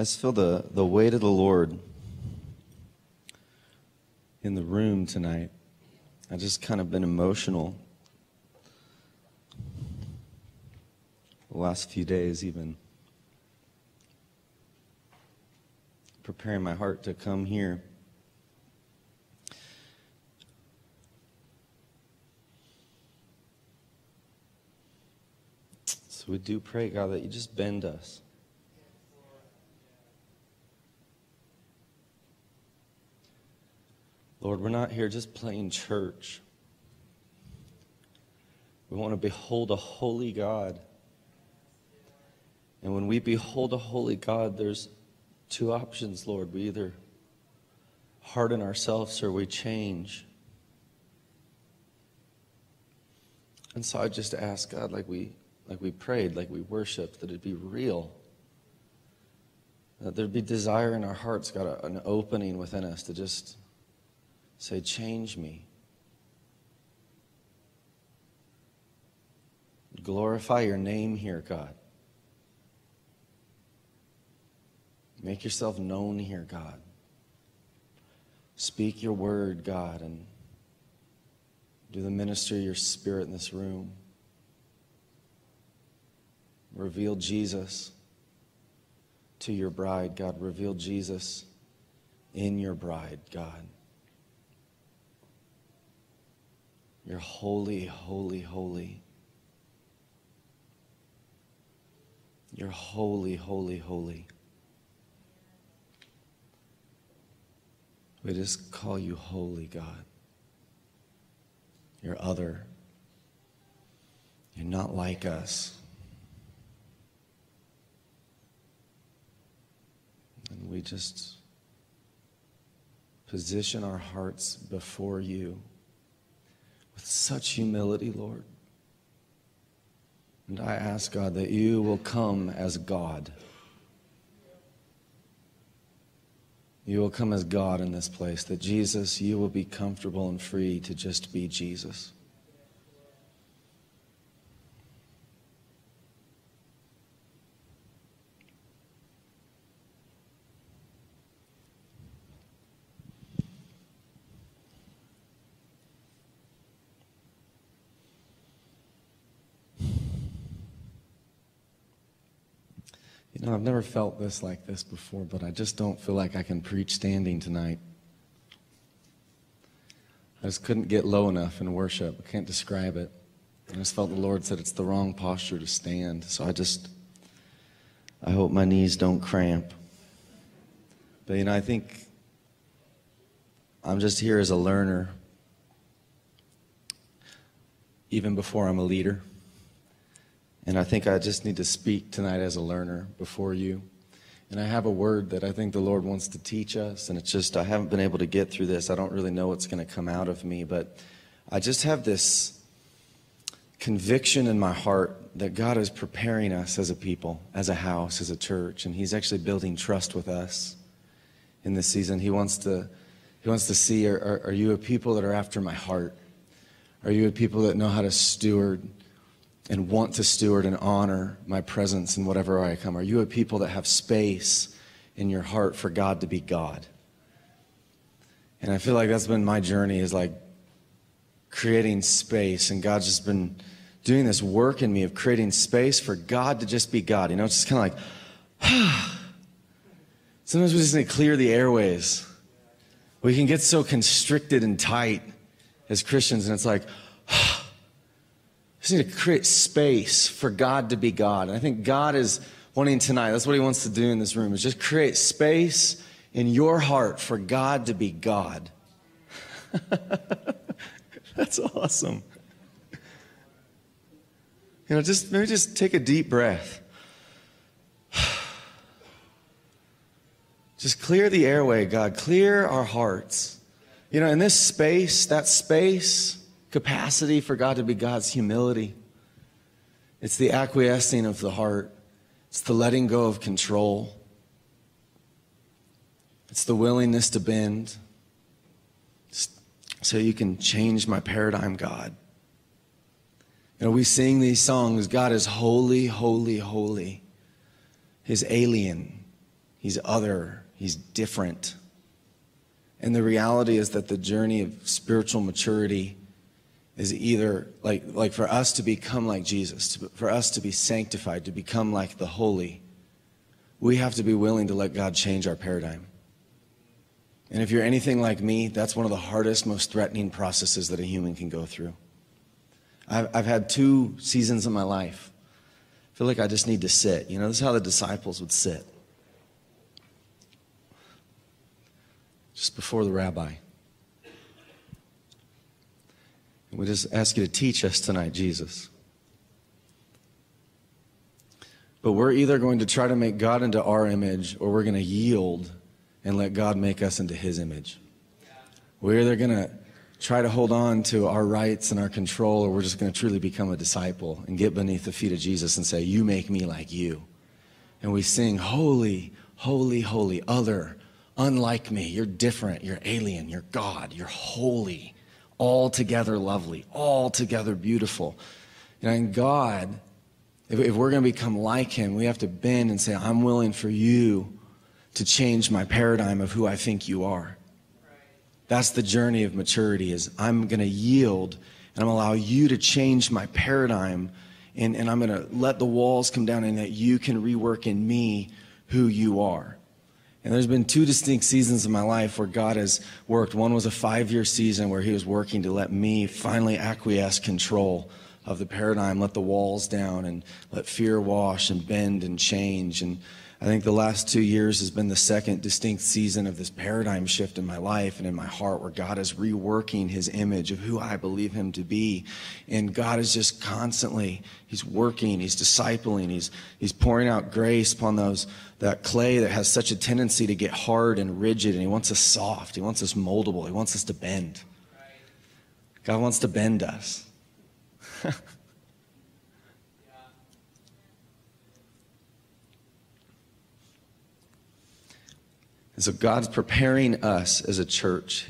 I just feel the, the weight of the Lord in the room tonight. I just kind of been emotional the last few days, even preparing my heart to come here. So we do pray, God, that you just bend us. Lord, we're not here just playing church. We want to behold a holy God. And when we behold a holy God, there's two options, Lord. We either harden ourselves or we change. And so I just ask God, like we like we prayed, like we worshiped, that it'd be real. That there'd be desire in our hearts, God, an opening within us to just Say, change me. Glorify your name here, God. Make yourself known here, God. Speak your word, God, and do the ministry of your spirit in this room. Reveal Jesus to your bride, God. Reveal Jesus in your bride, God. You're holy, holy, holy. You're holy, holy, holy. We just call you holy, God. You're other. You're not like us. And we just position our hearts before you with such humility, Lord. And I ask, God, that you will come as God. You will come as God in this place, that Jesus, you will be comfortable and free to just be Jesus. You I've never felt this like this before, but I just don't feel like I can preach standing tonight. I just couldn't get low enough in worship. I can't describe it. I just felt the Lord said it's the wrong posture to stand. So I just, I hope my knees don't cramp. But, you know, I think I'm just here as a learner, even before I'm a leader. And I think I just need to speak tonight as a learner before you. And I have a word that I think the Lord wants to teach us. And it's just, I haven't been able to get through this. I don't really know what's going to come out of me. But I just have this conviction in my heart that God is preparing us as a people, as a house, as a church. And He's actually building trust with us in this season. He wants to, he wants to see are, are, are you a people that are after my heart? Are you a people that know how to steward? And want to steward and honor my presence in whatever I come? Are you a people that have space in your heart for God to be God? And I feel like that's been my journey is like creating space and God's just been doing this work in me of creating space for God to just be God. You know, it's just kind of like, sometimes we just need to clear the airways. We can get so constricted and tight as Christians, and it's like, just need to create space for God to be God. And I think God is wanting tonight, that's what He wants to do in this room, is just create space in your heart for God to be God. that's awesome. You know, just maybe just take a deep breath. Just clear the airway, God. Clear our hearts. You know, in this space, that space, capacity for God to be God's humility. It's the acquiescing of the heart. It's the letting go of control. It's the willingness to bend so you can change my paradigm, God. You know, we sing these songs God is holy, holy, holy. He's alien. he's other, he's different. And the reality is that the journey of spiritual maturity is either like, like for us to become like Jesus, to, for us to be sanctified, to become like the holy, we have to be willing to let God change our paradigm. And if you're anything like me, that's one of the hardest, most threatening processes that a human can go through. I've, I've had two seasons in my life. I feel like I just need to sit. You know, this is how the disciples would sit. Just before the rabbi. And we just ask you to teach us tonight, Jesus. But we're either going to try to make God into our image or we're going to yield and let God make us into his image. We're either going to try to hold on to our rights and our control, or we're just going to truly become a disciple and get beneath the feet of Jesus and say, You make me like you. And we sing, Holy, holy, holy, other, unlike me. You're different. You're alien. You're God. You're holy. Altogether lovely. Altogether beautiful. And God, if, if we're going to become like Him, we have to bend and say, I'm willing for you to change my paradigm of who I think you are. That's the journey of maturity is I'm going to yield and I'm going to allow you to change my paradigm and, and I'm going to let the walls come down and that you can rework in me who you are. And there's been two distinct seasons in my life where God has worked. One was a five year season where He was working to let me finally acquiesce control of the paradigm, let the walls down, and let fear wash and bend and change. And I think the last two years has been the second distinct season of this paradigm shift in my life and in my heart where God is reworking his image of who I believe him to be. And God is just constantly, he's working, he's discipling, he's, he's pouring out grace upon those, that clay that has such a tendency to get hard and rigid. And he wants us soft, he wants us moldable, he wants us to bend. God wants to bend us. And so God's preparing us as a church.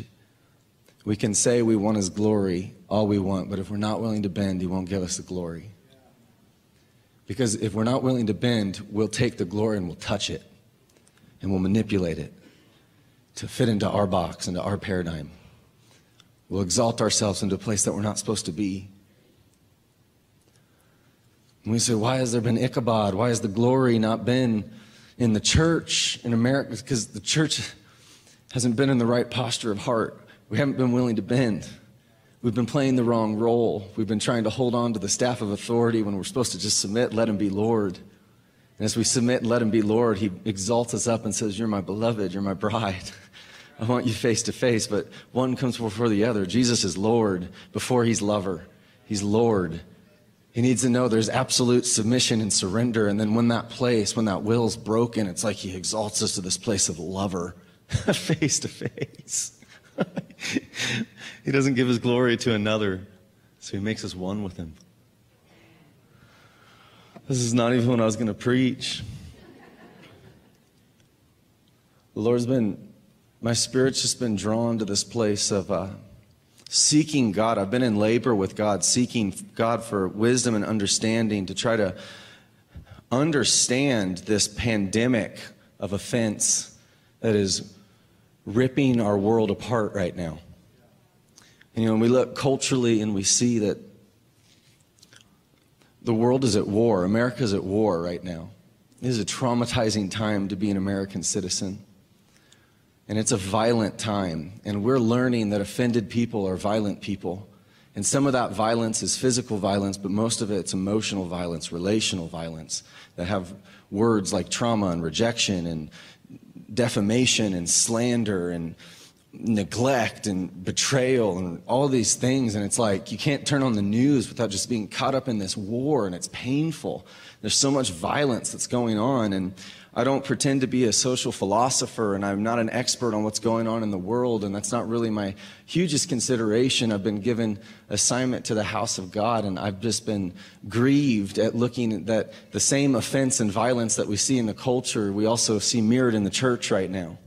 We can say we want His glory all we want, but if we're not willing to bend, He won't give us the glory. Because if we're not willing to bend, we'll take the glory and we'll touch it and we'll manipulate it to fit into our box, into our paradigm. We'll exalt ourselves into a place that we're not supposed to be. And we say, why has there been Ichabod? Why has the glory not been in the church in America because the church hasn't been in the right posture of heart. We haven't been willing to bend. We've been playing the wrong role. We've been trying to hold on to the staff of authority when we're supposed to just submit, let him be Lord. And as we submit and let him be Lord, he exalts us up and says, You're my beloved, you're my bride. I want you face to face, but one comes before the other. Jesus is Lord before he's lover. He's Lord. He needs to know there's absolute submission and surrender. And then when that place, when that will's broken, it's like he exalts us to this place of lover, face to face. he doesn't give his glory to another, so he makes us one with him. This is not even what I was going to preach. The Lord's been, my spirit's just been drawn to this place of. Uh, seeking God. I've been in labor with God, seeking God for wisdom and understanding to try to understand this pandemic of offense that is ripping our world apart right now. And you know, when we look culturally and we see that the world is at war, America is at war right now. It is a traumatizing time to be an American citizen. And it's a violent time. And we're learning that offended people are violent people. And some of that violence is physical violence, but most of it's emotional violence, relational violence that have words like trauma and rejection and defamation and slander and neglect and betrayal and all these things. And it's like you can't turn on the news without just being caught up in this war, and it's painful. There's so much violence that's going on. And I don't pretend to be a social philosopher and I'm not an expert on what's going on in the world, and that's not really my hugest consideration. I've been given assignment to the house of God, and I've just been grieved at looking at that the same offense and violence that we see in the culture, we also see mirrored in the church right now.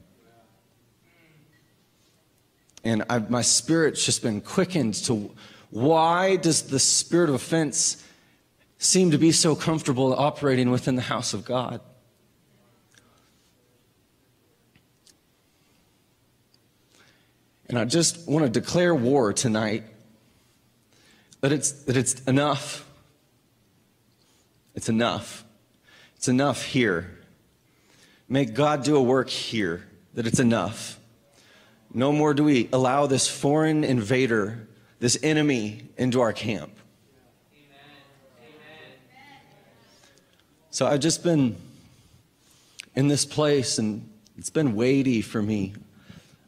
And I've, my spirit's just been quickened to why does the spirit of offense seem to be so comfortable operating within the house of God? And I just want to declare war tonight that it's, that it's enough. It's enough. It's enough here. May God do a work here, that it's enough. No more do we allow this foreign invader, this enemy, into our camp. So I've just been in this place and it's been weighty for me.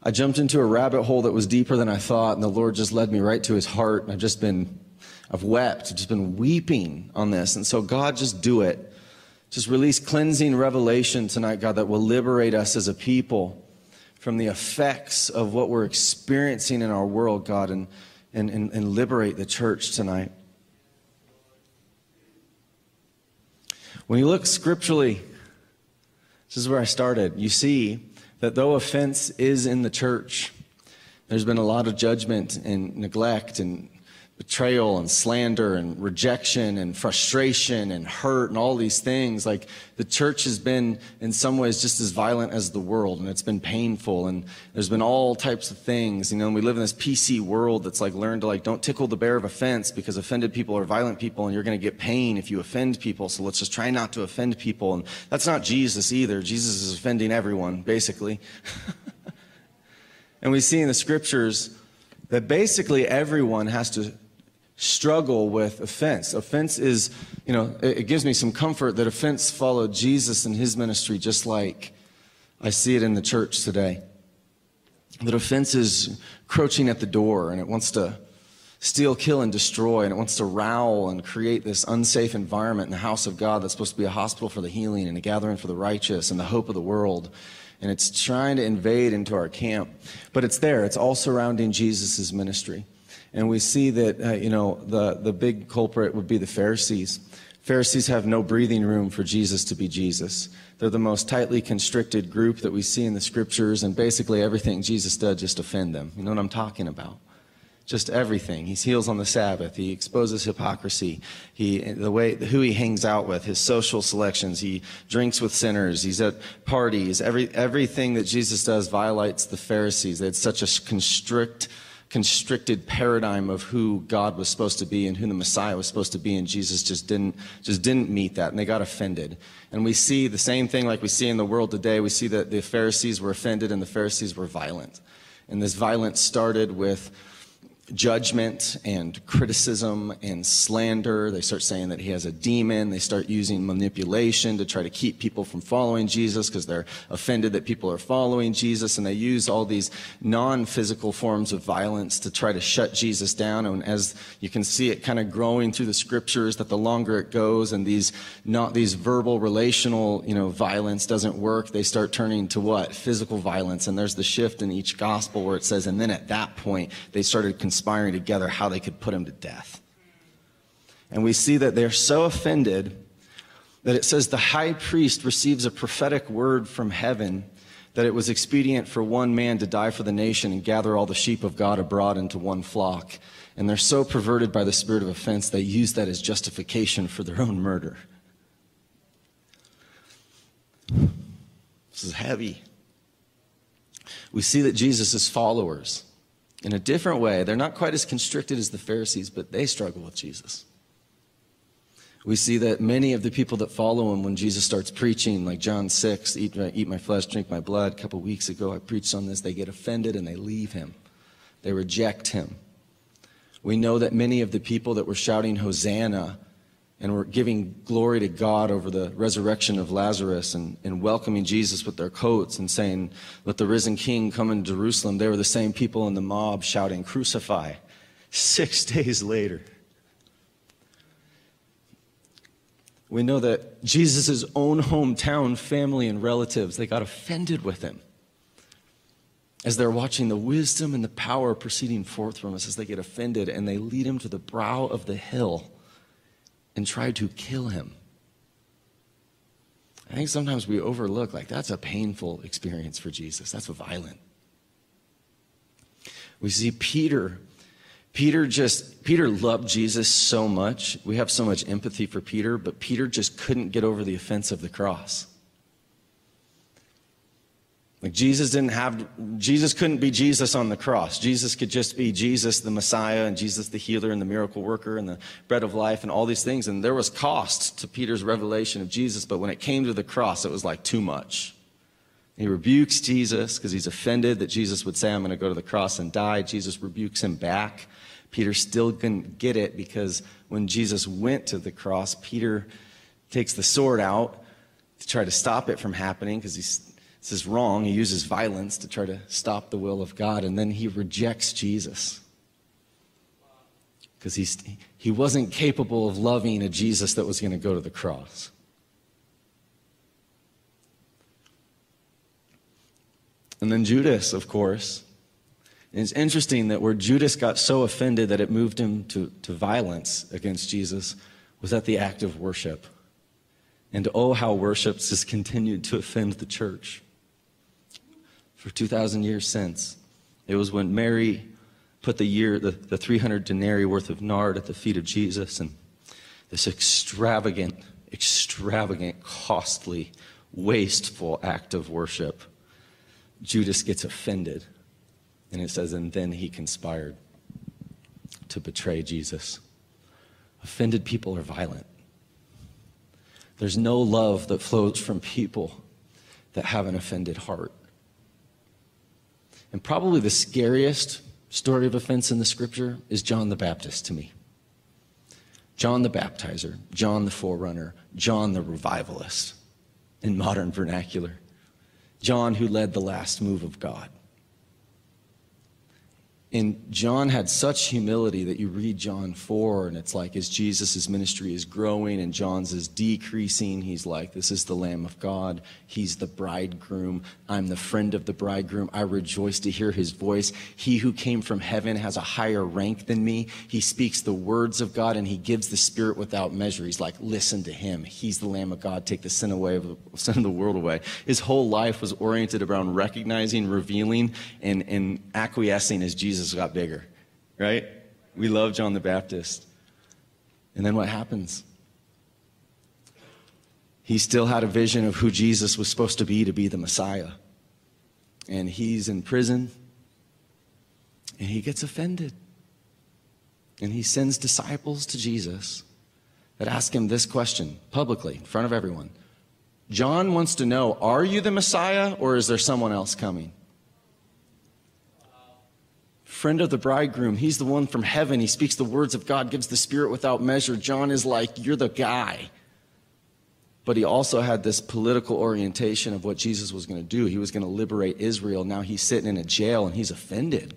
I jumped into a rabbit hole that was deeper than I thought, and the Lord just led me right to his heart. I've just been, I've wept, I've just been weeping on this. And so, God, just do it. Just release cleansing revelation tonight, God, that will liberate us as a people from the effects of what we're experiencing in our world, God, and, and, and, and liberate the church tonight. When you look scripturally, this is where I started. You see that though offense is in the church, there's been a lot of judgment and neglect and betrayal and slander and rejection and frustration and hurt and all these things. Like the church has been in some ways just as violent as the world and it's been painful and there's been all types of things. You know, we live in this PC world that's like learned to like don't tickle the bear of offense because offended people are violent people and you're going to get pain if you offend people. So let's just try not to offend people. And that's not Jesus either. Jesus is offending everyone, basically. and we see in the scriptures that basically everyone has to struggle with offense. Offense is, you know, it, it, gives me some comfort that offense followed Jesus and his ministry just like I see it in the church today. That offense is crouching at the door and it wants to steal, kill, and destroy, and it wants to rowl and create this unsafe environment in the house of God that's supposed to be a hospital for the healing and a gathering for the righteous and the hope of the world. And it's trying to invade into our camp. But it's there, it's all surrounding Jesus' ministry. And we see that, uh, you know, the, the big culprit would be the Pharisees. Pharisees have no breathing room for Jesus to be Jesus. They're the most tightly constricted group that we see in the scriptures, and basically everything Jesus does just offend them. You know what I'm talking about? Just everything. He heals on the Sabbath. He exposes hypocrisy. He, the way, who he hangs out with, his social selections. He drinks with sinners. He's at parties. Every, everything that Jesus does violates the Pharisees. They had such a constrict, constricted paradigm of who God was supposed to be and who the Messiah was supposed to be, and Jesus just didn't just didn't meet that, and they got offended. And we see the same thing like we see in the world today. We see that the Pharisees were offended and the Pharisees were violent. And this violence started with judgment and criticism and slander. They start saying that he has a demon. They start using manipulation to try to keep people from following Jesus because they're offended that people are following Jesus. And they use all these non physical forms of violence to try to shut Jesus down. And as you can see it kind of growing through the scriptures, that the longer it goes and these not these verbal relational, you know, violence doesn't work, they start turning to what? Physical violence. And there's the shift in each gospel where it says, and then at that point, they started conspiring together how they could put him to death. And we see that they're so offended that it says the high priest receives a prophetic word from heaven that it was expedient for one man to die for the nation and gather all the sheep of God abroad into one flock. And they're so perverted by the spirit of offense, they use that as justification for their own murder. This is heavy. We see that Jesus' followers in a different way. They're not quite as constricted as the Pharisees, but they struggle with Jesus. We see that many of the people that follow him when Jesus starts preaching, like John 6, eat my, eat my flesh, drink my blood, a couple weeks ago I preached on this, they get offended and they leave him. They reject him. We know that many of the people that were shouting Hosanna and were giving glory to God over the resurrection of Lazarus and, and welcoming Jesus with their coats and saying, Let the risen king come into Jerusalem. They were the same people in the mob shouting, Crucify. Six days later, we know that Jesus' own hometown family and relatives, they got offended with him as they're watching the wisdom and the power proceeding forth from us as they get offended and they lead him to the brow of the hill and tried to kill him. I think sometimes we overlook, like, that's a painful experience for Jesus. That's violent. We see Peter. Peter just, Peter loved Jesus so much. We have so much empathy for Peter, but Peter just couldn't get over the offense of the cross. Like Jesus didn't have, Jesus couldn't be Jesus on the cross. Jesus could just be Jesus, the Messiah, and Jesus, the healer, and the miracle worker, and the bread of life, and all these things. And there was cost to Peter's revelation of Jesus, but when it came to the cross, it was like too much. He rebukes Jesus because he's offended that Jesus would say, I'm going to go to the cross and die. Jesus rebukes him back. Peter still couldn't get it because when Jesus went to the cross, Peter takes the sword out to try to stop it from happening because he's this is wrong. He uses violence to try to stop the will of God, and then he rejects Jesus because he wasn't capable of loving a Jesus that was going to go to the cross. And then Judas, of course. And it's interesting that where Judas got so offended that it moved him to, to violence against Jesus was at the act of worship. And oh, how worship has continued to offend the church for 2,000 years since. It was when Mary put the year, the, the 300 denarii worth of nard at the feet of Jesus, and this extravagant, extravagant, costly, wasteful act of worship. Judas gets offended. And it says, and then he conspired to betray Jesus. Offended people are violent. There's no love that flows from people that have an offended heart. And probably the scariest story of offense in the scripture is John the Baptist to me. John the Baptizer, John the Forerunner, John the Revivalist in modern vernacular, John who led the last move of God. And John had such humility that you read John 4, and it's like as Jesus' ministry is growing and John's is decreasing, he's like, This is the Lamb of God. He's the bridegroom. I'm the friend of the bridegroom. I rejoice to hear his voice. He who came from heaven has a higher rank than me. He speaks the words of God and he gives the Spirit without measure. He's like, Listen to him. He's the Lamb of God. Take the sin away of sin of the world away. His whole life was oriented around recognizing, revealing, and, and acquiescing as Jesus Jesus got bigger, right? We love John the Baptist. And then what happens? He still had a vision of who Jesus was supposed to be to be the Messiah. And he's in prison and he gets offended. And he sends disciples to Jesus that ask him this question publicly in front of everyone. John wants to know, are you the Messiah or is there someone else coming? Friend of the bridegroom. He's the one from heaven. He speaks the words of God, gives the Spirit without measure. John is like, You're the guy. But he also had this political orientation of what Jesus was going to do. He was going to liberate Israel. Now he's sitting in a jail and he's offended.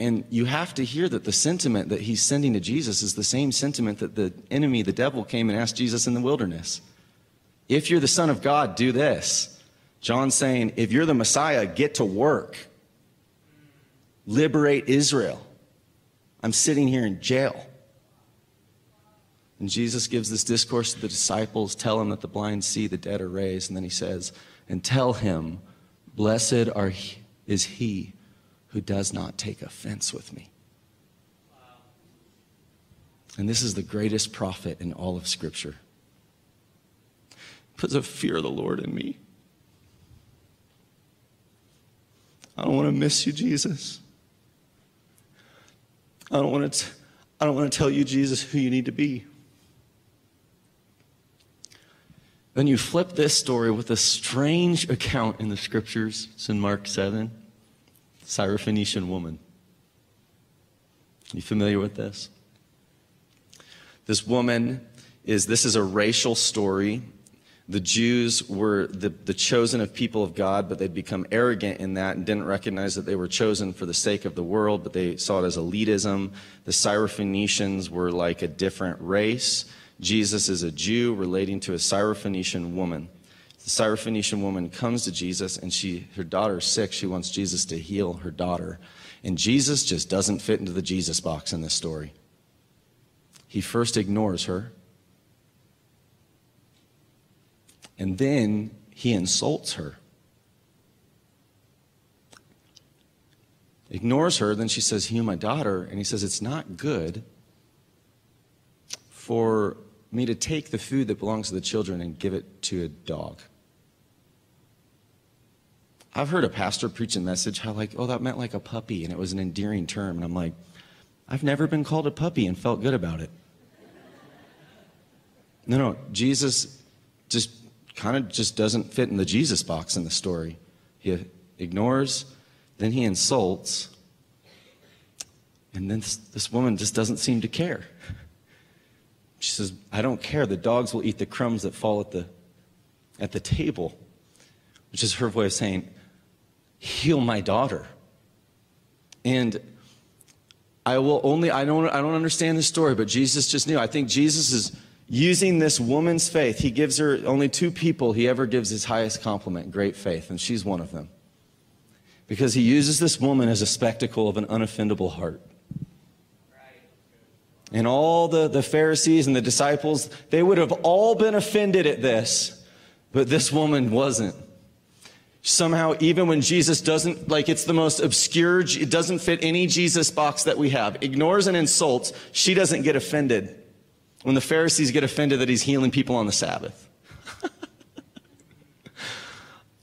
And you have to hear that the sentiment that he's sending to Jesus is the same sentiment that the enemy, the devil, came and asked Jesus in the wilderness. If you're the Son of God, do this. John saying, if you're the Messiah, get to work. Liberate Israel. I'm sitting here in jail. And Jesus gives this discourse to the disciples, tell him that the blind see, the dead are raised. And then he says, and tell him, blessed are he, is he who does not take offense with me. And this is the greatest prophet in all of Scripture. Puts a fear of the Lord in me. I don't want to miss you, Jesus. I don't want to, I don't want to tell you, Jesus, who you need to be. Then you flip this story with a strange account in the scriptures. It's in Mark 7. Syrophoenician woman. You familiar with this? This woman is, this is a racial story the Jews were the, the chosen of people of God, but they'd become arrogant in that and didn't recognize that they were chosen for the sake of the world, but they saw it as elitism. The Syrophoenicians were like a different race. Jesus is a Jew relating to a Syrophoenician woman. The Syrophoenician woman comes to Jesus and she, her daughter's sick. She wants Jesus to heal her daughter. And Jesus just doesn't fit into the Jesus box in this story. He first ignores her. And then he insults her. Ignores her, then she says, Heal my daughter. And he says, It's not good for me to take the food that belongs to the children and give it to a dog. I've heard a pastor preach a message how, like, oh, that meant like a puppy, and it was an endearing term. And I'm like, I've never been called a puppy and felt good about it. No, no, Jesus just kind of just doesn't fit in the Jesus box in the story. He ignores, then he insults, and then this, this woman just doesn't seem to care. She says, I don't care. The dogs will eat the crumbs that fall at the, at the table, which is her way of saying, heal my daughter. And I will only, I don't, I don't understand the story, but Jesus just knew. I think Jesus is using this woman's faith. He gives her only two people he ever gives his highest compliment great faith, and she's one of them. Because he uses this woman as a spectacle of an unoffendable heart. And all the, the Pharisees and the disciples, they would have all been offended at this, but this woman wasn't. Somehow, even when Jesus doesn't, like it's the most obscure, it doesn't fit any Jesus box that we have, ignores and insults, she doesn't get offended. When the Pharisees get offended that he's healing people on the Sabbath.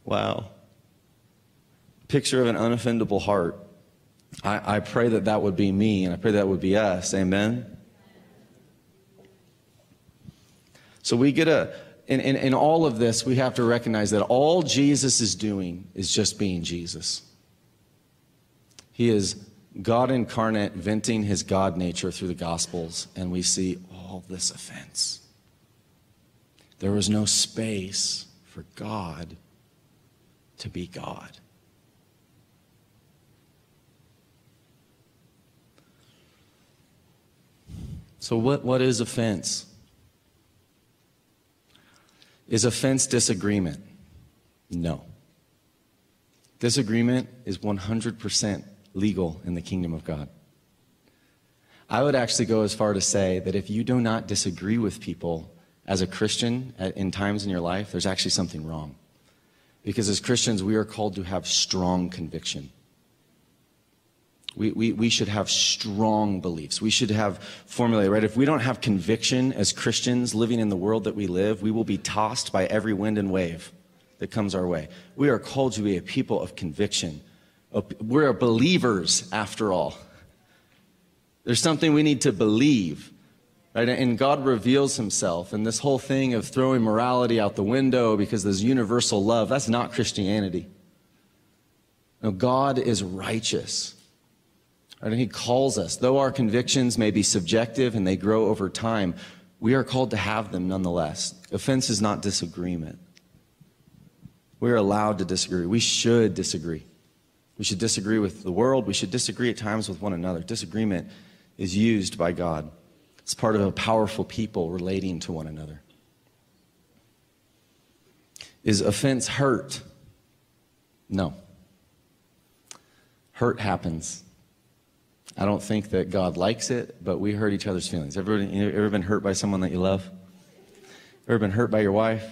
wow. Picture of an unoffendable heart. I, I pray that that would be me, and I pray that would be us. Amen. So we get a, in, in, in all of this, we have to recognize that all Jesus is doing is just being Jesus. He is God incarnate, venting his God nature through the Gospels, and we see all this offense. There was no space for God to be God. So, what, what is offense? Is offense disagreement? No. Disagreement is 100% legal in the kingdom of God. I would actually go as far to say that if you do not disagree with people as a Christian in times in your life, there's actually something wrong. Because as Christians, we are called to have strong conviction. We, we, we should have strong beliefs. We should have formulae, right? If we don't have conviction as Christians living in the world that we live, we will be tossed by every wind and wave that comes our way. We are called to be a people of conviction. We're believers after all. There's something we need to believe, right? And God reveals himself. And this whole thing of throwing morality out the window because there's universal love, that's not Christianity. No, God is righteous. Right? And he calls us, though our convictions may be subjective and they grow over time, we are called to have them nonetheless. Offense is not disagreement. We are allowed to disagree. We should disagree. We should disagree with the world. We should disagree at times with one another. Disagreement is used by God, it's part of a powerful people relating to one another. Is offense hurt? No. Hurt happens. I don't think that God likes it, but we hurt each other's feelings. Everybody, you ever been hurt by someone that you love? Ever been hurt by your wife?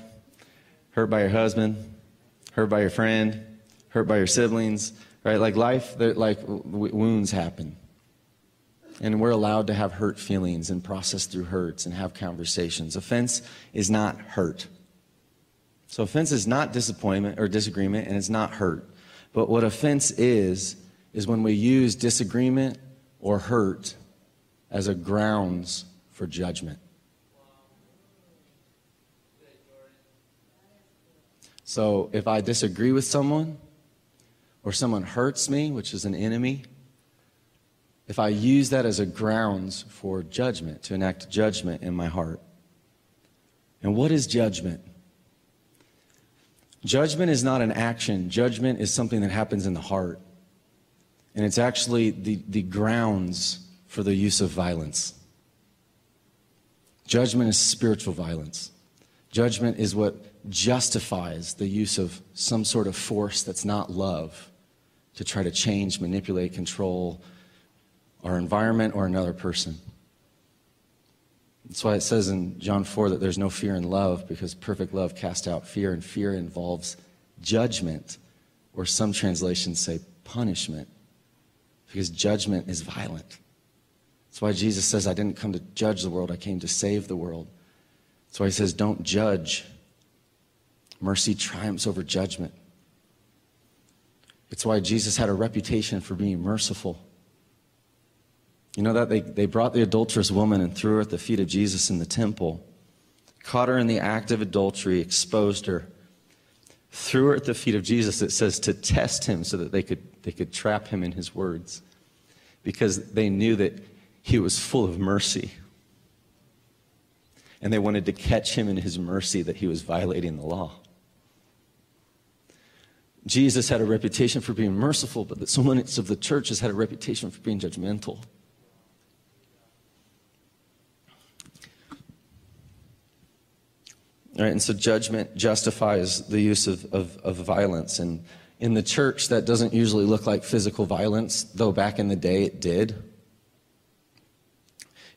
Hurt by your husband? Hurt by your friend? Hurt by your siblings? Right? Like life, like wounds happen. And we're allowed to have hurt feelings and process through hurts and have conversations. Offense is not hurt. So offense is not disappointment or disagreement, and it's not hurt. But what offense is, is when we use disagreement or hurt as a grounds for judgment. So if I disagree with someone or someone hurts me, which is an enemy, if I use that as a grounds for judgment, to enact judgment in my heart. And what is judgment? Judgment is not an action. Judgment is something that happens in the heart. And it's actually the, the grounds for the use of violence. Judgment is spiritual violence. Judgment is what justifies the use of some sort of force that's not love to try to change, manipulate, control our environment or another person. That's why it says in John 4 that there's no fear in love because perfect love casts out fear, and fear involves judgment, or some translations say punishment because judgment is violent. That's why Jesus says, I didn't come to judge the world, I came to save the world. That's why he says, Don't judge. Mercy triumphs over judgment. It's why Jesus had a reputation for being merciful. You know that? They, they brought the adulterous woman and threw her at the feet of Jesus in the temple, caught her in the act of adultery, exposed her, threw her at the feet of Jesus, it says, to test him so that they could, they could trap him in his words. Because they knew that he was full of mercy. And they wanted to catch him in his mercy that he was violating the law. Jesus had a reputation for being merciful, but so many of the churches had a reputation for being judgmental. Right, and so judgment justifies the use of, of, of, violence. And in the church, that doesn't usually look like physical violence, though back in the day it did.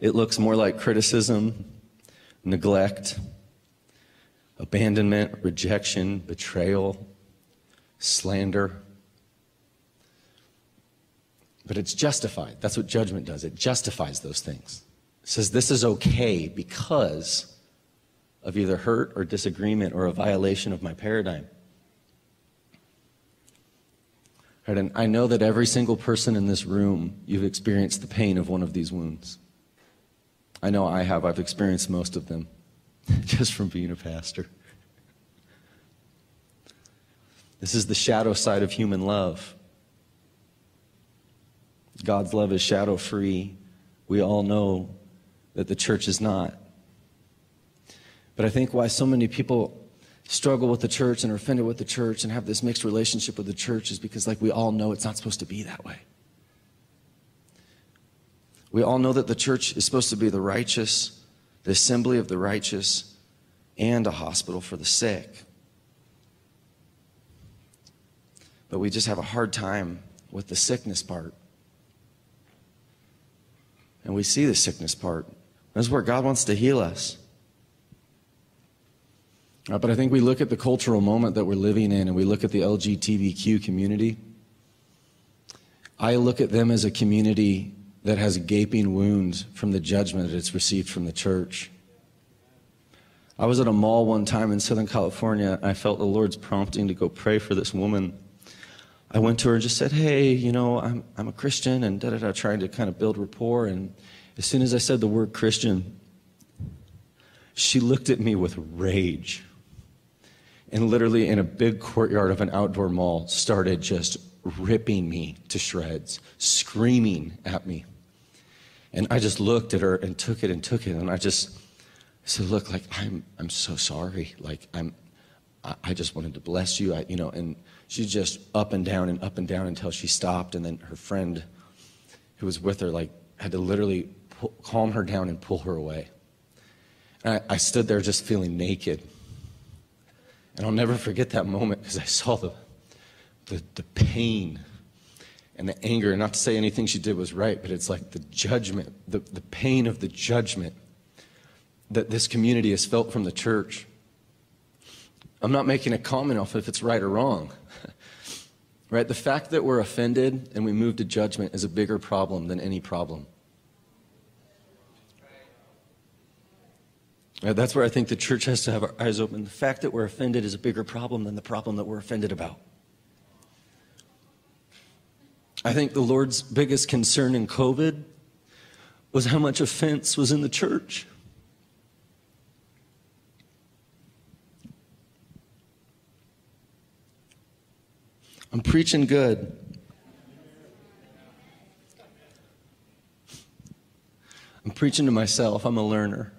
It looks more like criticism, neglect, abandonment, rejection, betrayal, slander. But it's justified. That's what judgment does. It justifies those things. It says this is okay because of either hurt or disagreement or a violation of my paradigm. Right, and I know that every single person in this room, you've experienced the pain of one of these wounds. I know I have. I've experienced most of them just from being a pastor. This is the shadow side of human love. God's love is shadow free. We all know that the church is not. But I think why so many people struggle with the church and are offended with the church and have this mixed relationship with the church is because, like, we all know it's not supposed to be that way. We all know that the church is supposed to be the righteous, the assembly of the righteous, and a hospital for the sick. But we just have a hard time with the sickness part. And we see the sickness part. That's where God wants to heal us. Uh, but I think we look at the cultural moment that we're living in and we look at the LGBTQ community. I look at them as a community that has gaping wounds from the judgment that it's received from the church. I was at a mall one time in Southern California. I felt the Lord's prompting to go pray for this woman. I went to her and just said, Hey, you know, I'm, I'm a Christian, and da da da, trying to kind of build rapport. And as soon as I said the word Christian, she looked at me with rage and literally in a big courtyard of an outdoor mall started just ripping me to shreds, screaming at me. And I just looked at her and took it and took it. And I just said, look, like, I'm, I'm so sorry. Like, I'm, I just wanted to bless you. I, you know, and she just up and down and up and down until she stopped. And then her friend who was with her, like, had to literally pull, calm her down and pull her away. And I, I stood there just feeling naked and I'll never forget that moment because I saw the, the, the pain and the anger. Not to say anything she did was right, but it's like the judgment, the, the pain of the judgment that this community has felt from the church. I'm not making a comment off if it's right or wrong. right? The fact that we're offended and we move to judgment is a bigger problem than any problem. That's where I think the church has to have our eyes open. The fact that we're offended is a bigger problem than the problem that we're offended about. I think the Lord's biggest concern in COVID was how much offense was in the church. I'm preaching good. I'm preaching to myself. I'm a learner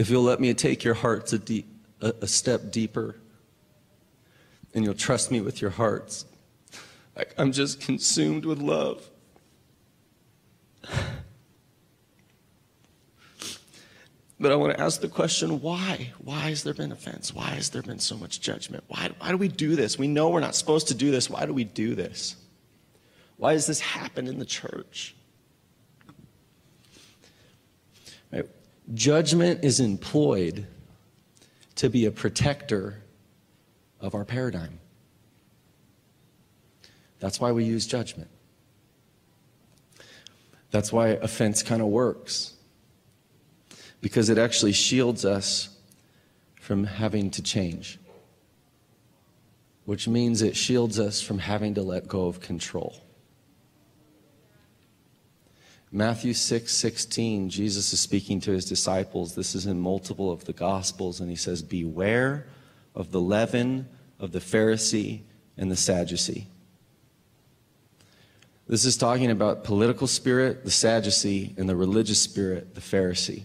if you'll let me take your hearts a, deep, a, a step deeper and you'll trust me with your hearts, I'm just consumed with love. But I want to ask the question why? Why has there been offense? Why has there been so much judgment? Why, why do we do this? We know we're not supposed to do this. Why do we do this? Why does this happen in the church? Right? Judgment is employed to be a protector of our paradigm. That's why we use judgment. That's why offense kind of works. Because it actually shields us from having to change. which means it shields us from having to let go of control. Matthew 6 16, Jesus is speaking to his disciples. This is in multiple of the Gospels, and he says, Beware of the leaven of the Pharisee and the Sadducee. This is talking about political spirit, the Sadducee, and the religious spirit, the Pharisee.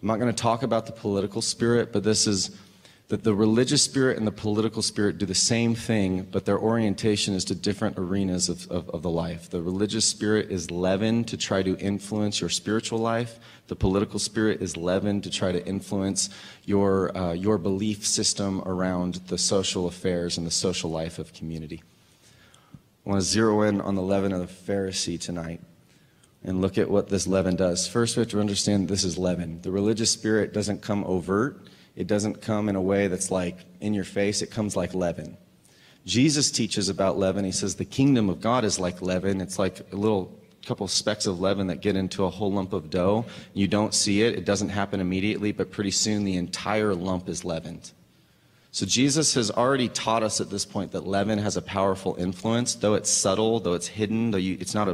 I'm not going to talk about the political spirit, but this is that the religious spirit and the political spirit do the same thing, but their orientation is to different arenas of, of, of, the life. The religious spirit is leavened to try to influence your spiritual life. The political spirit is leavened to try to influence your, uh, your belief system around the social affairs and the social life of community. I want to zero in on the leaven of the Pharisee tonight and look at what this leaven does. First, we have to understand this is leaven. The religious spirit doesn't come overt it doesn't come in a way that's like in your face, it comes like leaven. Jesus teaches about leaven. He says the kingdom of God is like leaven. It's like a little couple specks of leaven that get into a whole lump of dough. You don't see it, it doesn't happen immediately, but pretty soon the entire lump is leavened. So Jesus has already taught us at this point that leaven has a powerful influence, though it's subtle, though it's hidden, though you, it's, not,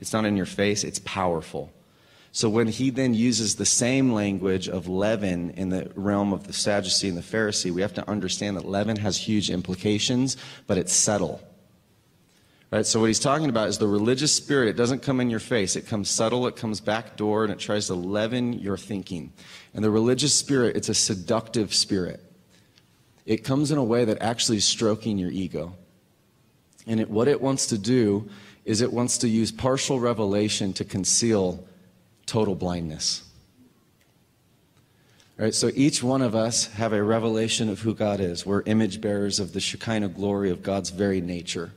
it's not in your face, it's powerful. So when he then uses the same language of leaven in the realm of the Sadducee and the Pharisee, we have to understand that leaven has huge implications, but it's subtle. Right? So what he's talking about is the religious spirit. It doesn't come in your face. It comes subtle. It comes back door and it tries to leaven your thinking. And the religious spirit, it's a seductive spirit. It comes in a way that actually is stroking your ego. And it, what it wants to do is it wants to use partial revelation to conceal total blindness. Right, so each one of us have a revelation of who God is. We're image bearers of the Shekinah glory of God's very nature.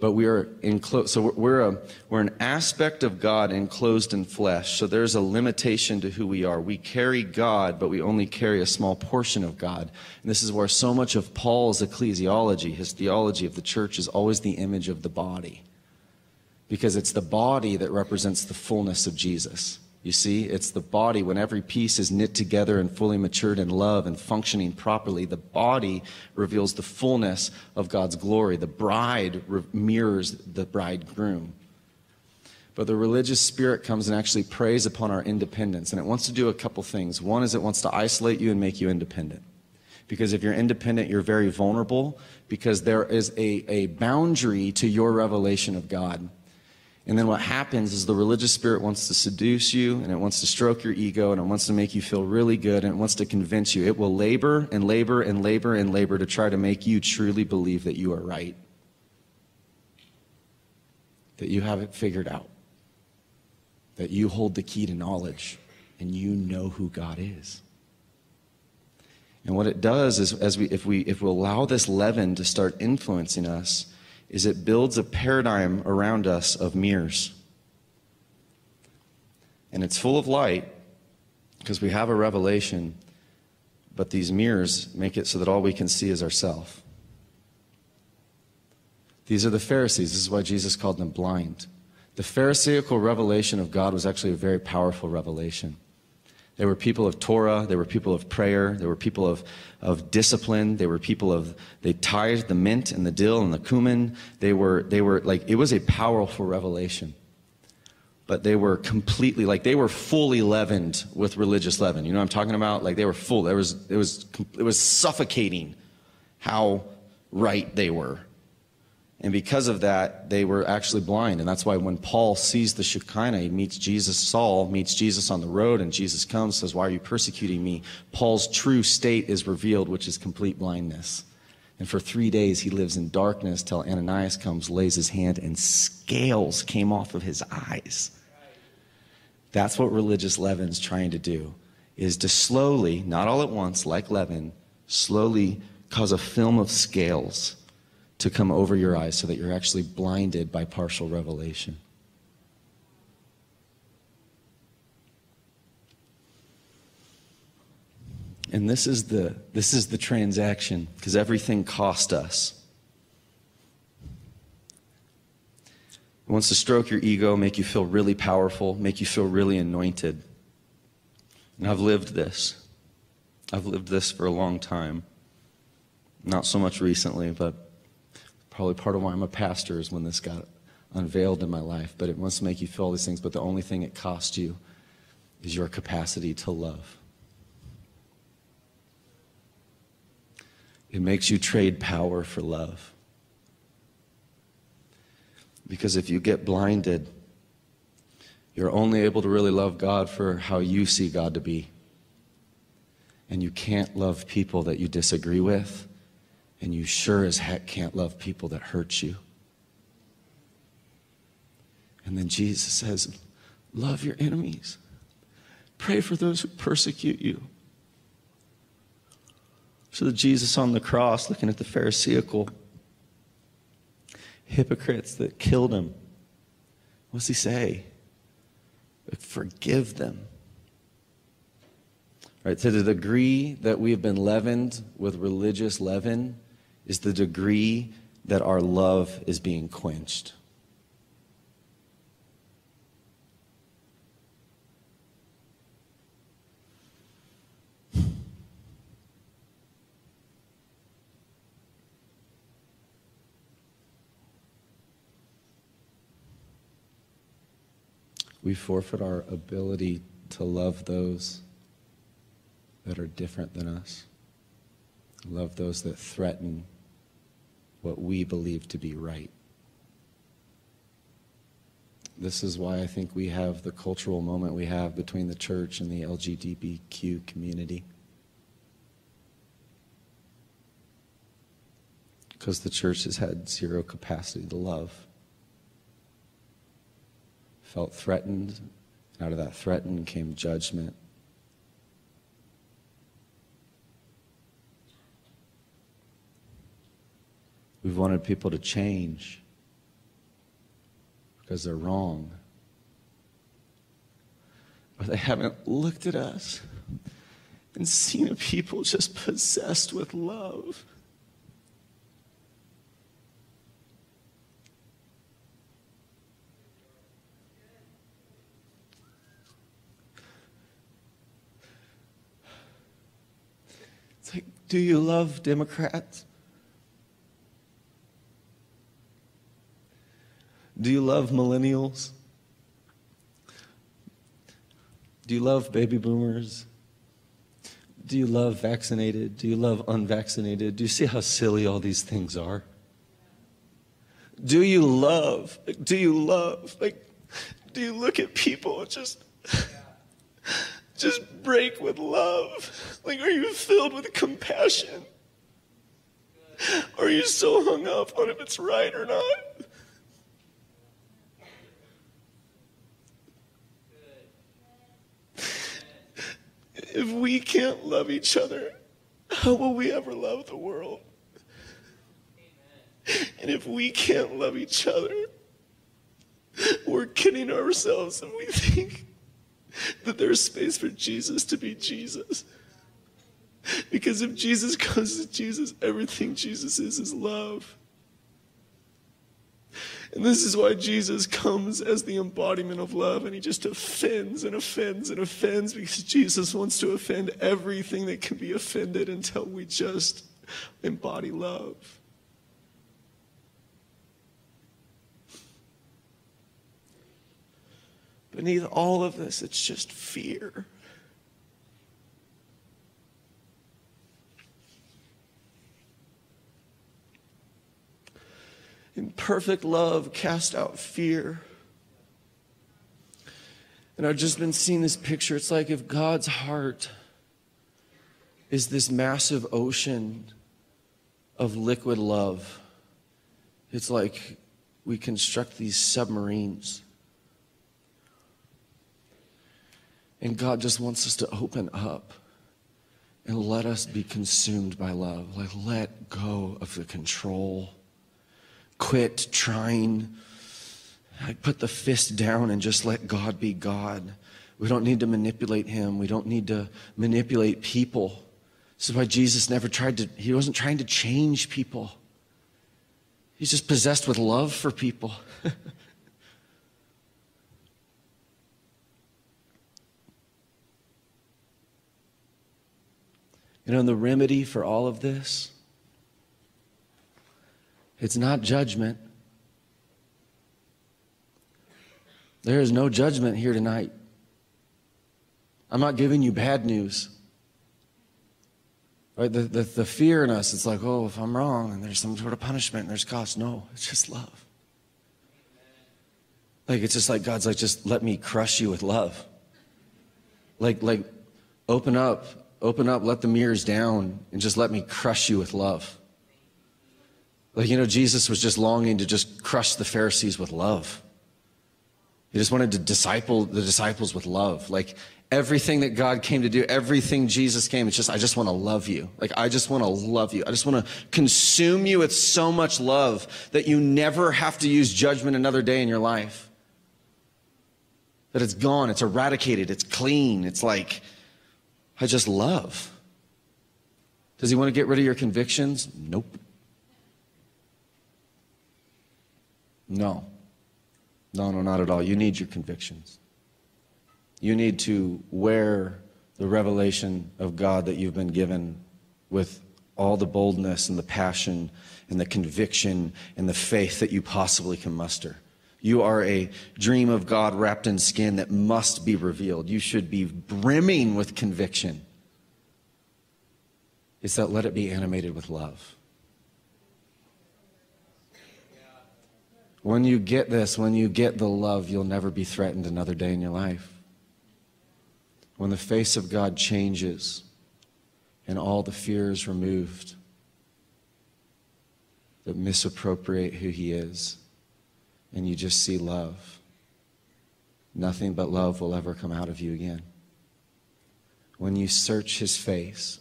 But we are enclosed, so we're, a, we're an aspect of God enclosed in flesh. So there's a limitation to who we are. We carry God, but we only carry a small portion of God. And this is where so much of Paul's ecclesiology, his theology of the church, is always the image of the body because it's the body that represents the fullness of Jesus. You see, it's the body. When every piece is knit together and fully matured in love and functioning properly, the body reveals the fullness of God's glory. The bride re- mirrors the bridegroom. But the religious spirit comes and actually preys upon our independence, and it wants to do a couple things. One is it wants to isolate you and make you independent. Because if you're independent, you're very vulnerable, because there is a, a boundary to your revelation of God. And then what happens is the religious spirit wants to seduce you and it wants to stroke your ego and it wants to make you feel really good and it wants to convince you. It will labor and labor and labor and labor to try to make you truly believe that you are right, that you have it figured out, that you hold the key to knowledge and you know who God is. And what it does is, as we, if we, if we allow this leaven to start influencing us, is it builds a paradigm around us of mirrors. And it's full of light because we have a revelation, but these mirrors make it so that all we can see is ourself. These are the Pharisees. This is why Jesus called them blind. The Pharisaical revelation of God was actually a very powerful revelation. They were people of Torah. They were people of prayer. They were people of, of discipline. They were people of, they tithed the mint and the dill and the cumin. They were, they were like, it was a powerful revelation. But they were completely, like, they were fully leavened with religious leaven. You know what I'm talking about? Like, they were full. There was, it was, it was suffocating how right they were. And because of that, they were actually blind. And that's why when Paul sees the Shekinah, he meets Jesus, Saul meets Jesus on the road, and Jesus comes, says, Why are you persecuting me? Paul's true state is revealed, which is complete blindness. And for three days, he lives in darkness till Ananias comes, lays his hand, and scales came off of his eyes. That's what religious leaven's trying to do, is to slowly, not all at once, like leaven, slowly cause a film of scales to come over your eyes so that you're actually blinded by partial revelation. And this is the, this is the transaction because everything cost us. It wants to stroke your ego, make you feel really powerful, make you feel really anointed. And I've lived this. I've lived this for a long time. Not so much recently, but probably part of why I'm a pastor is when this got unveiled in my life. But it wants to make you feel all these things, but the only thing it costs you is your capacity to love. It makes you trade power for love. Because if you get blinded, you're only able to really love God for how you see God to be. And you can't love people that you disagree with, and you sure as heck can't love people that hurt you. And then Jesus says, Love your enemies, pray for those who persecute you. So, Jesus on the cross, looking at the Pharisaical hypocrites that killed him, what's he say? Forgive them. Right, to the degree that we have been leavened with religious leaven is the degree that our love is being quenched. we forfeit our ability to love those that are different than us, love those that threaten what we believe to be right. This is why I think we have the cultural moment we have between the church and the LGBTQ community. Because the church has had zero capacity to love felt threatened. Out of that threatened came judgment. We've wanted people to change because they're wrong. But they haven't looked at us and seen a people just possessed with love. It's like, do you love Democrats? Do you love millennials? Do you love baby boomers? Do you love vaccinated? Do you love unvaccinated? Do you see how silly all these things are? Do you love? Do you love? Like, do you look at people and just just break with love? Like, are you filled with compassion? Are you so hung up on if it's right or not? If we can't love each other, how will we ever love the world? And if we can't love each other, we're kidding ourselves if we think that there's space for Jesus to be Jesus. Because if Jesus comes to Jesus, everything Jesus is is love. And this is why Jesus comes as the embodiment of love and he just offends and offends and offends because Jesus wants to offend everything that can be offended until we just embody love. Beneath all of this, it's just fear. In perfect love, cast out fear. And I've just been seeing this picture. It's like if God's heart is this massive ocean of liquid love, it's like we construct these submarines And God just wants us to open up and let us be consumed by love. Like, let go of the control. Quit trying. Like, put the fist down and just let God be God. We don't need to manipulate Him. We don't need to manipulate people. This is why Jesus never tried to, He wasn't trying to change people. He's just possessed with love for people. You know, the remedy for all of this It's not judgment. There is no judgment here tonight. I'm not giving you bad news. Right? The, the, the fear in us, it's like, oh, if I'm wrong and there's some sort of punishment and there's cost. No, it's just love. Like, it's just like God's like, just let me crush you with love. Like, like, open up, open up, let the mirrors down, and just let me crush you with love. Like, you know, Jesus was just longing to just crush the Pharisees with love. He just wanted to disciple the disciples with love. Like, everything that God came to do, everything Jesus came, it's just, I just want to love you. Like, I just want to love you. I just want to consume you with so much love that you never have to use judgment another day in your life. That it's gone, it's eradicated, it's clean. It's like, I just love. Does he want to get rid of your convictions? Nope. No. No, no, not at all. You need your convictions. You need to wear the revelation of God that you've been given with all the boldness and the passion and the conviction and the faith that you possibly can muster. You are a dream of God wrapped in skin that must be revealed. You should be brimming with conviction. It's that let it be animated with love. When you get this, when you get the love, you'll never be threatened another day in your life when the face of God changes and all the fear is removed that misappropriate who He is, and you just see love, nothing but love will ever come out of you again. When you search His face,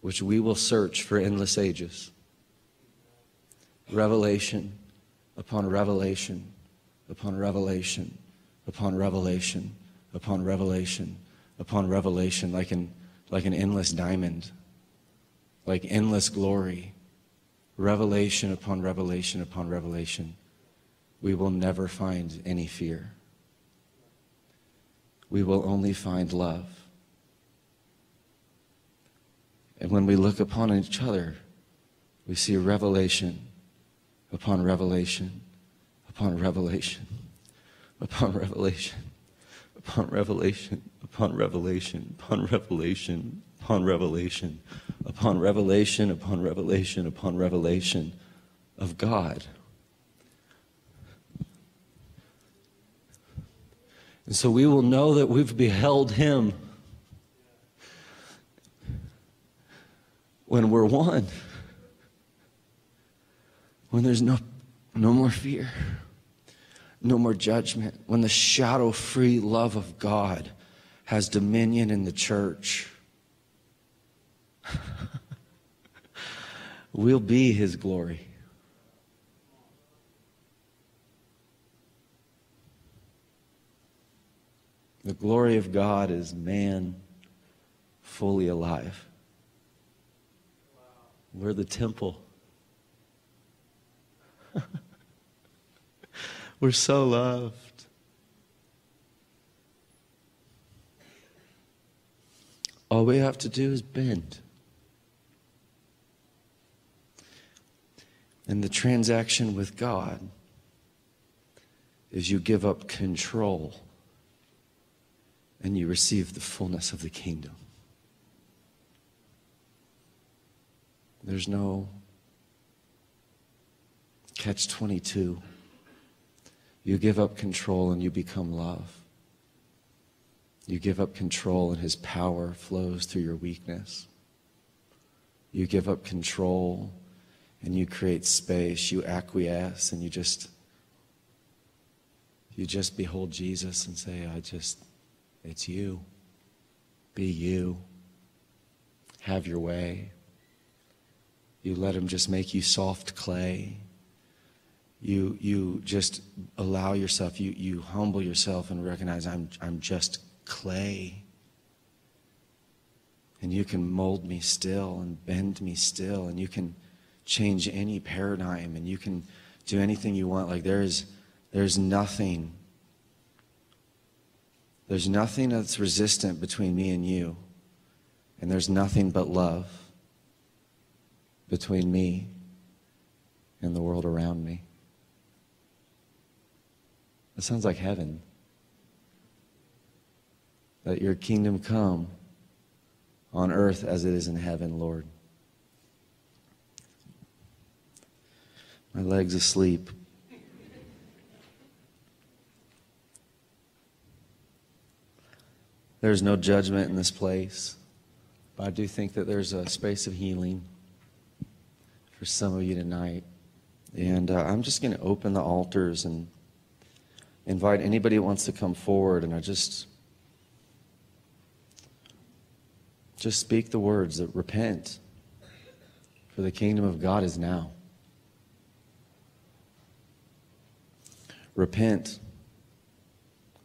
which we will search for endless ages, revelation upon revelation upon revelation upon revelation upon revelation upon revelation, like an, like an endless diamond, like endless glory, revelation upon revelation upon revelation. We will never find any fear. We will only find love. And when we look upon each other, we see revelation upon revelation upon revelation upon revelation upon revelation, upon revelation, upon revelation, upon revelation, upon revelation, upon revelation, upon revelation of God. And so we will know that we've beheld Him when we're one, when there's no, no more fear no more judgment, when the shadow free love of God has dominion in the church, we'll be his glory. The glory of God is man fully alive. We're the temple. We're so loved. All we have to do is bend. And the transaction with God is you give up control and you receive the fullness of the kingdom. There's no catch 22. You give up control and you become love. You give up control and his power flows through your weakness. You give up control and you create space. You acquiesce and you just you just behold Jesus and say, I just it's you. Be you. Have your way. You let him just make you soft clay you you just allow yourself you you humble yourself and recognize i'm i'm just clay. And you can mold me still and bend me still and you can change any paradigm and you can do anything you want. Like there's there's nothing there's nothing that's resistant between me and you. And there's nothing but love between me and the world around me. That sounds like heaven. That your kingdom come on earth as it is in heaven, Lord. My leg's asleep. There's no judgment in this place, but I do think that there's a space of healing for some of you tonight. And uh, I'm just going to open the altars and invite anybody who wants to come forward. And I just, just speak the words that repent, for the kingdom of God is now. Repent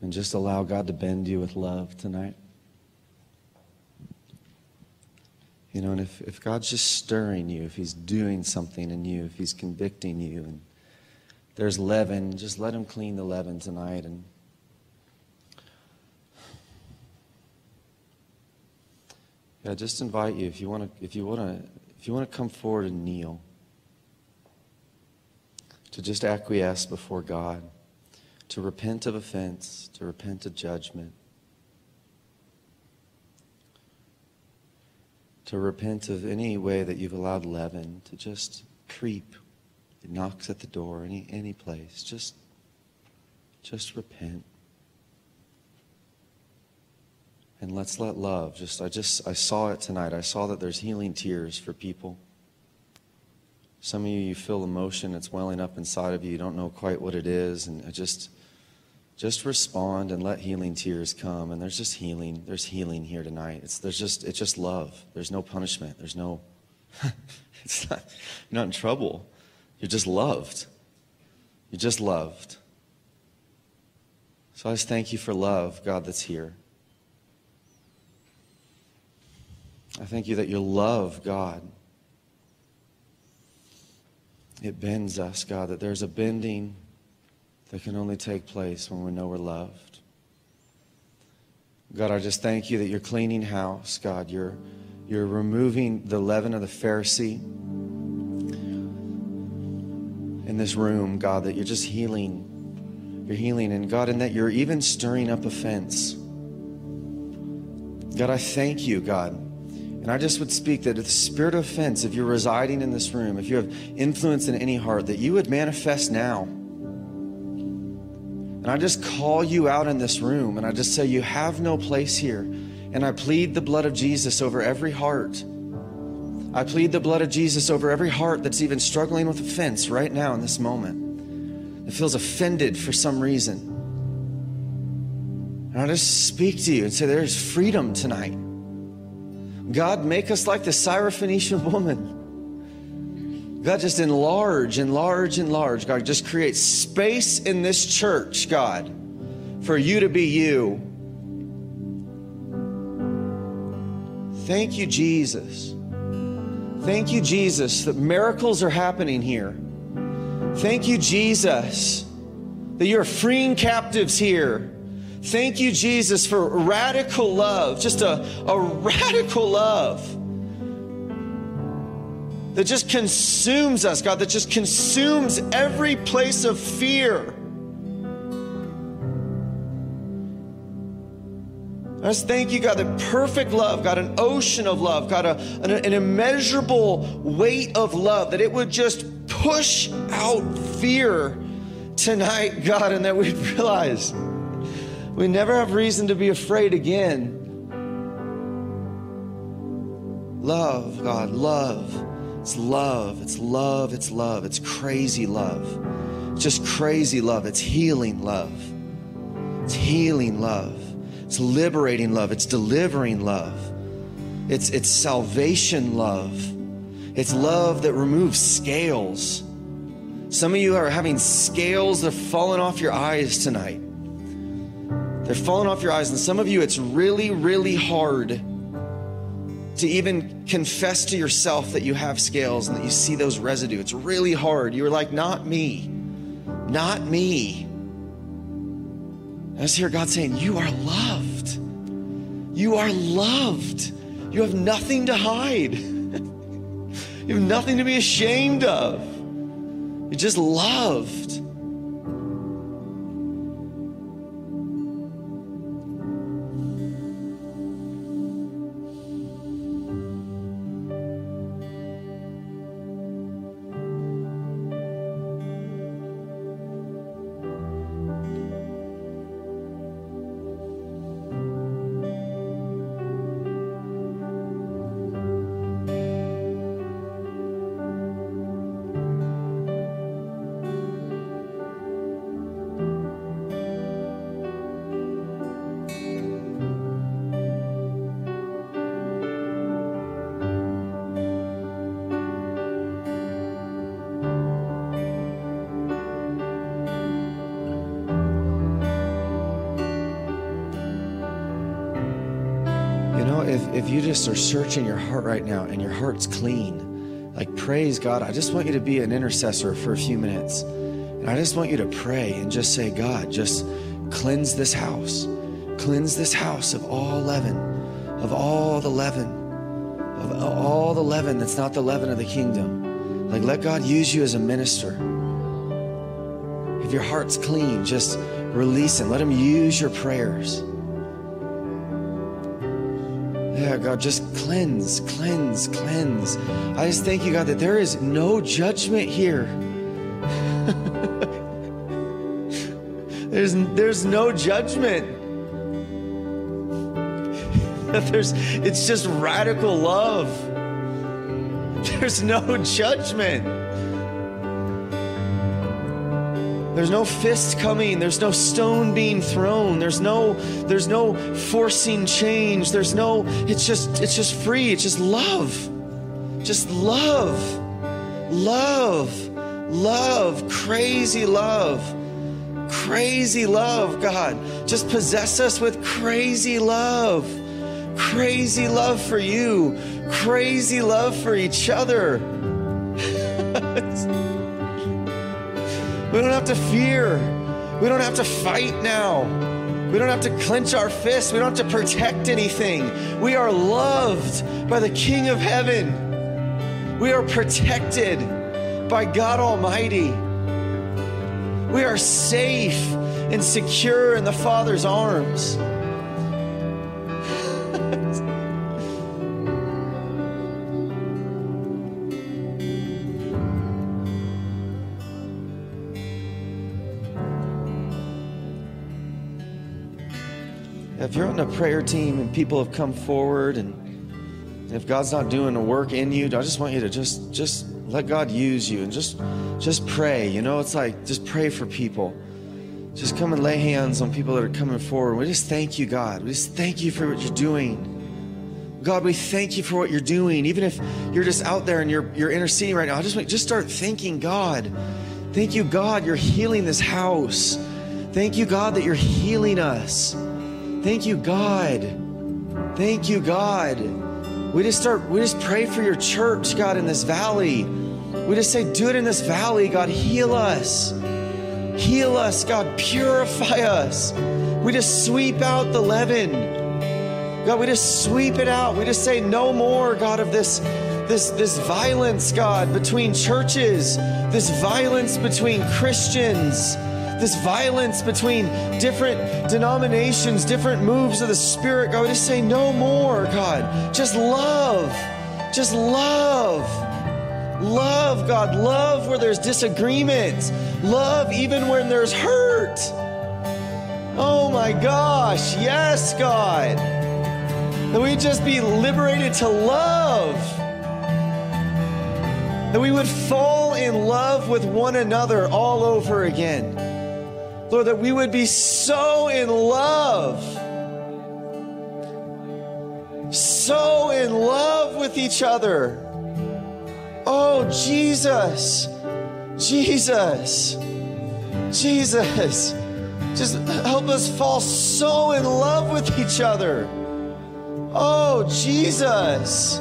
and just allow God to bend you with love tonight. You know, and if, if God's just stirring you, if He's doing something in you, if He's convicting you, and there's leaven, just let Him clean the leaven tonight. And yeah, just invite you if you want to, if you want to, if you want to come forward and kneel, to just acquiesce before God to repent of offense, to repent of judgment, to repent of any way that you've allowed leaven to just creep. It knocks at the door, any, any place. Just, just repent. And let's let love just, I just, I saw it tonight. I saw that there's healing tears for people. Some of you, you feel emotion, it's welling up inside of you. You don't know quite what it is. And I just, just respond and let healing tears come and there's just healing there's healing here tonight it's there's just it's just love there's no punishment there's no it's not not in trouble you're just loved you're just loved so i just thank you for love god that's here i thank you that your love god it bends us god that there's a bending that can only take place when we know we're loved. God, I just thank you that you're cleaning house, God. You're, you're removing the leaven of the Pharisee this room, God, that you're just healing. You're healing, and God, and that you're even stirring up offense. God, I thank you, God. And I just would speak that if the spirit of offense, if you're residing in this room, if you have influence in any heart, that you would manifest now and I just call you out in this room and I just say, You have no place here. And I plead the blood of Jesus over every heart. I plead the blood of Jesus over every heart that's even struggling with offense right now in this moment. It feels offended for some reason. And I just speak to you and say, There's freedom tonight. God, make us like the Syrophoenician woman. God, just enlarge, enlarge, enlarge. God, just create space in this church, God, for you to be you. Thank you, Jesus. Thank you, Jesus, that miracles are happening here. Thank you, Jesus, that you're freeing captives here. Thank you, Jesus, for radical love, just a, a radical love that just consumes us, God, that just consumes every place of fear. I just thank you, God, that perfect love, God, an ocean of love, God, a, an, an immeasurable weight of love, that it would just push out fear tonight, God, and that we'd realize we never have reason to be afraid again. Love, God, love. It's love. It's love. It's love. It's crazy love. Just crazy love. It's healing love. It's healing love. It's liberating love. It's delivering love. It's, it's salvation love. It's love that removes scales. Some of you are having scales that are falling off your eyes tonight. They're falling off your eyes. And some of you, it's really, really hard to even confess to yourself that you have scales and that you see those residue. It's really hard. You're like, not me, not me. I just hear God saying, You are loved. You are loved. You have nothing to hide, you have nothing to be ashamed of. You're just loved. Just are searching your heart right now and your heart's clean, like praise God, I just want you to be an intercessor for a few minutes. And I just want you to pray and just say, God, just cleanse this house. Cleanse this house of all leaven, of all the leaven, of all the leaven that's not the leaven of the kingdom. Like, let God use you as a minister. If your heart's clean, just release Him. Let Him use your prayers. Yeah, God, just cleanse, cleanse, cleanse. I just thank you, God, that there is no judgment here. there's, there's no judgment. there's, it's just radical love. There's no judgment. There's no fist coming, there's no stone being thrown, there's no there's no forcing change. There's no it's just it's just free. It's just love. Just love. Love. Love, crazy love. Crazy love, God. Just possess us with crazy love. Crazy love for you. Crazy love for each other. We don't have to fear. We don't have to fight now. We don't have to clench our fists. We don't have to protect anything. We are loved by the King of heaven. We are protected by God Almighty. We are safe and secure in the Father's arms. If you're on the prayer team and people have come forward and if God's not doing a work in you, I just want you to just just let God use you and just just pray. You know, it's like just pray for people. Just come and lay hands on people that are coming forward. We just thank you, God. We just thank you for what you're doing. God, we thank you for what you're doing. Even if you're just out there and you're you're interceding right now, I just just start thanking God. Thank you, God, you're healing this house. Thank you, God, that you're healing us. Thank you, God. Thank you, God. We just start, we just pray for your church, God, in this valley. We just say, do it in this valley, God. Heal us. Heal us, God. Purify us. We just sweep out the leaven. God, we just sweep it out. We just say, no more, God, of this, this, this violence, God, between churches, this violence between Christians this violence between different denominations, different moves of the Spirit, God, we just say, no more, God. Just love. Just love. Love, God. Love where there's disagreement. Love even when there's hurt. Oh my gosh. Yes, God. That we just be liberated to love. That we would fall in love with one another all over again. Lord, that we would be so in love, so in love with each other. Oh, Jesus, Jesus, Jesus. Just help us fall so in love with each other. Oh, Jesus.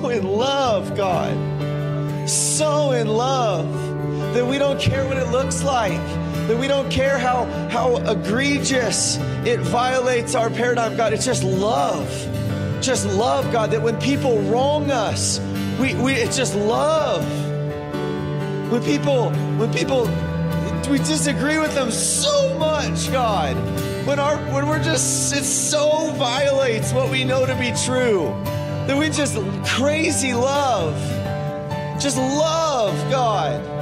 So in love, God. So in love that we don't care what it looks like. That we don't care how, how egregious it violates our paradigm, God. It's just love. Just love, God, that when people wrong us, we, we it's just love. When people, when people we disagree with them so much, God. When our when we're just it so violates what we know to be true. That we just crazy love. Just love God.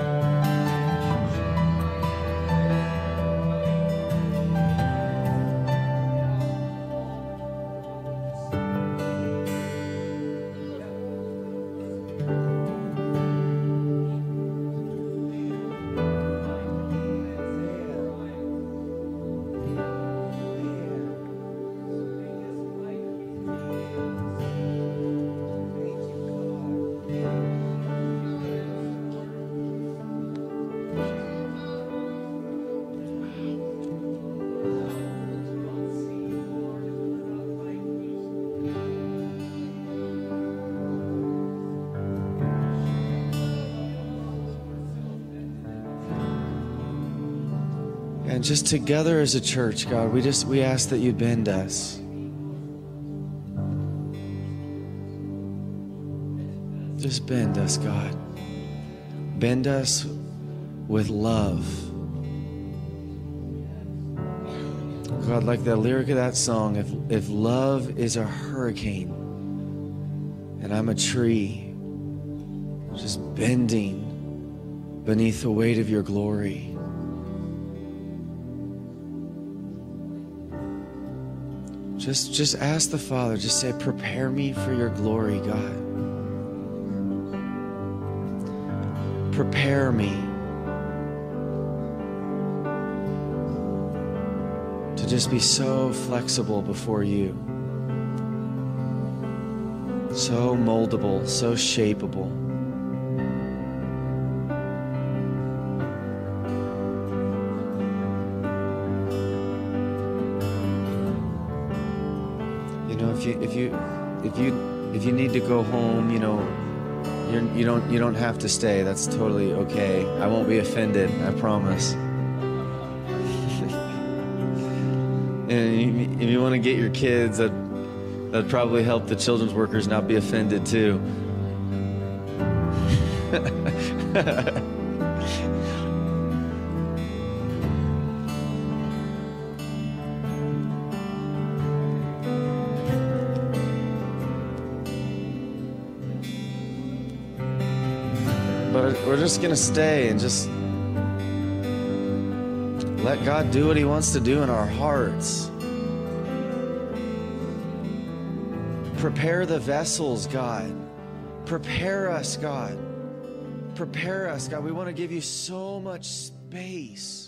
Just together as a church, God, we just we ask that you bend us. Just bend us, God. Bend us with love. God, like the lyric of that song, if if love is a hurricane and I'm a tree, just bending beneath the weight of your glory. Just just ask the Father, just say, prepare me for your glory, God. Prepare me to just be so flexible before you. So moldable, so shapeable. You if you if you if you need to go home, you know, you're, you don't you don't have to stay. That's totally okay. I won't be offended. I promise. and if you want to get your kids, that that'd probably help the children's workers not be offended too. just going to stay and just let God do what He wants to do in our hearts. Prepare the vessels, God. Prepare us, God. Prepare us, God. We want to give you so much space.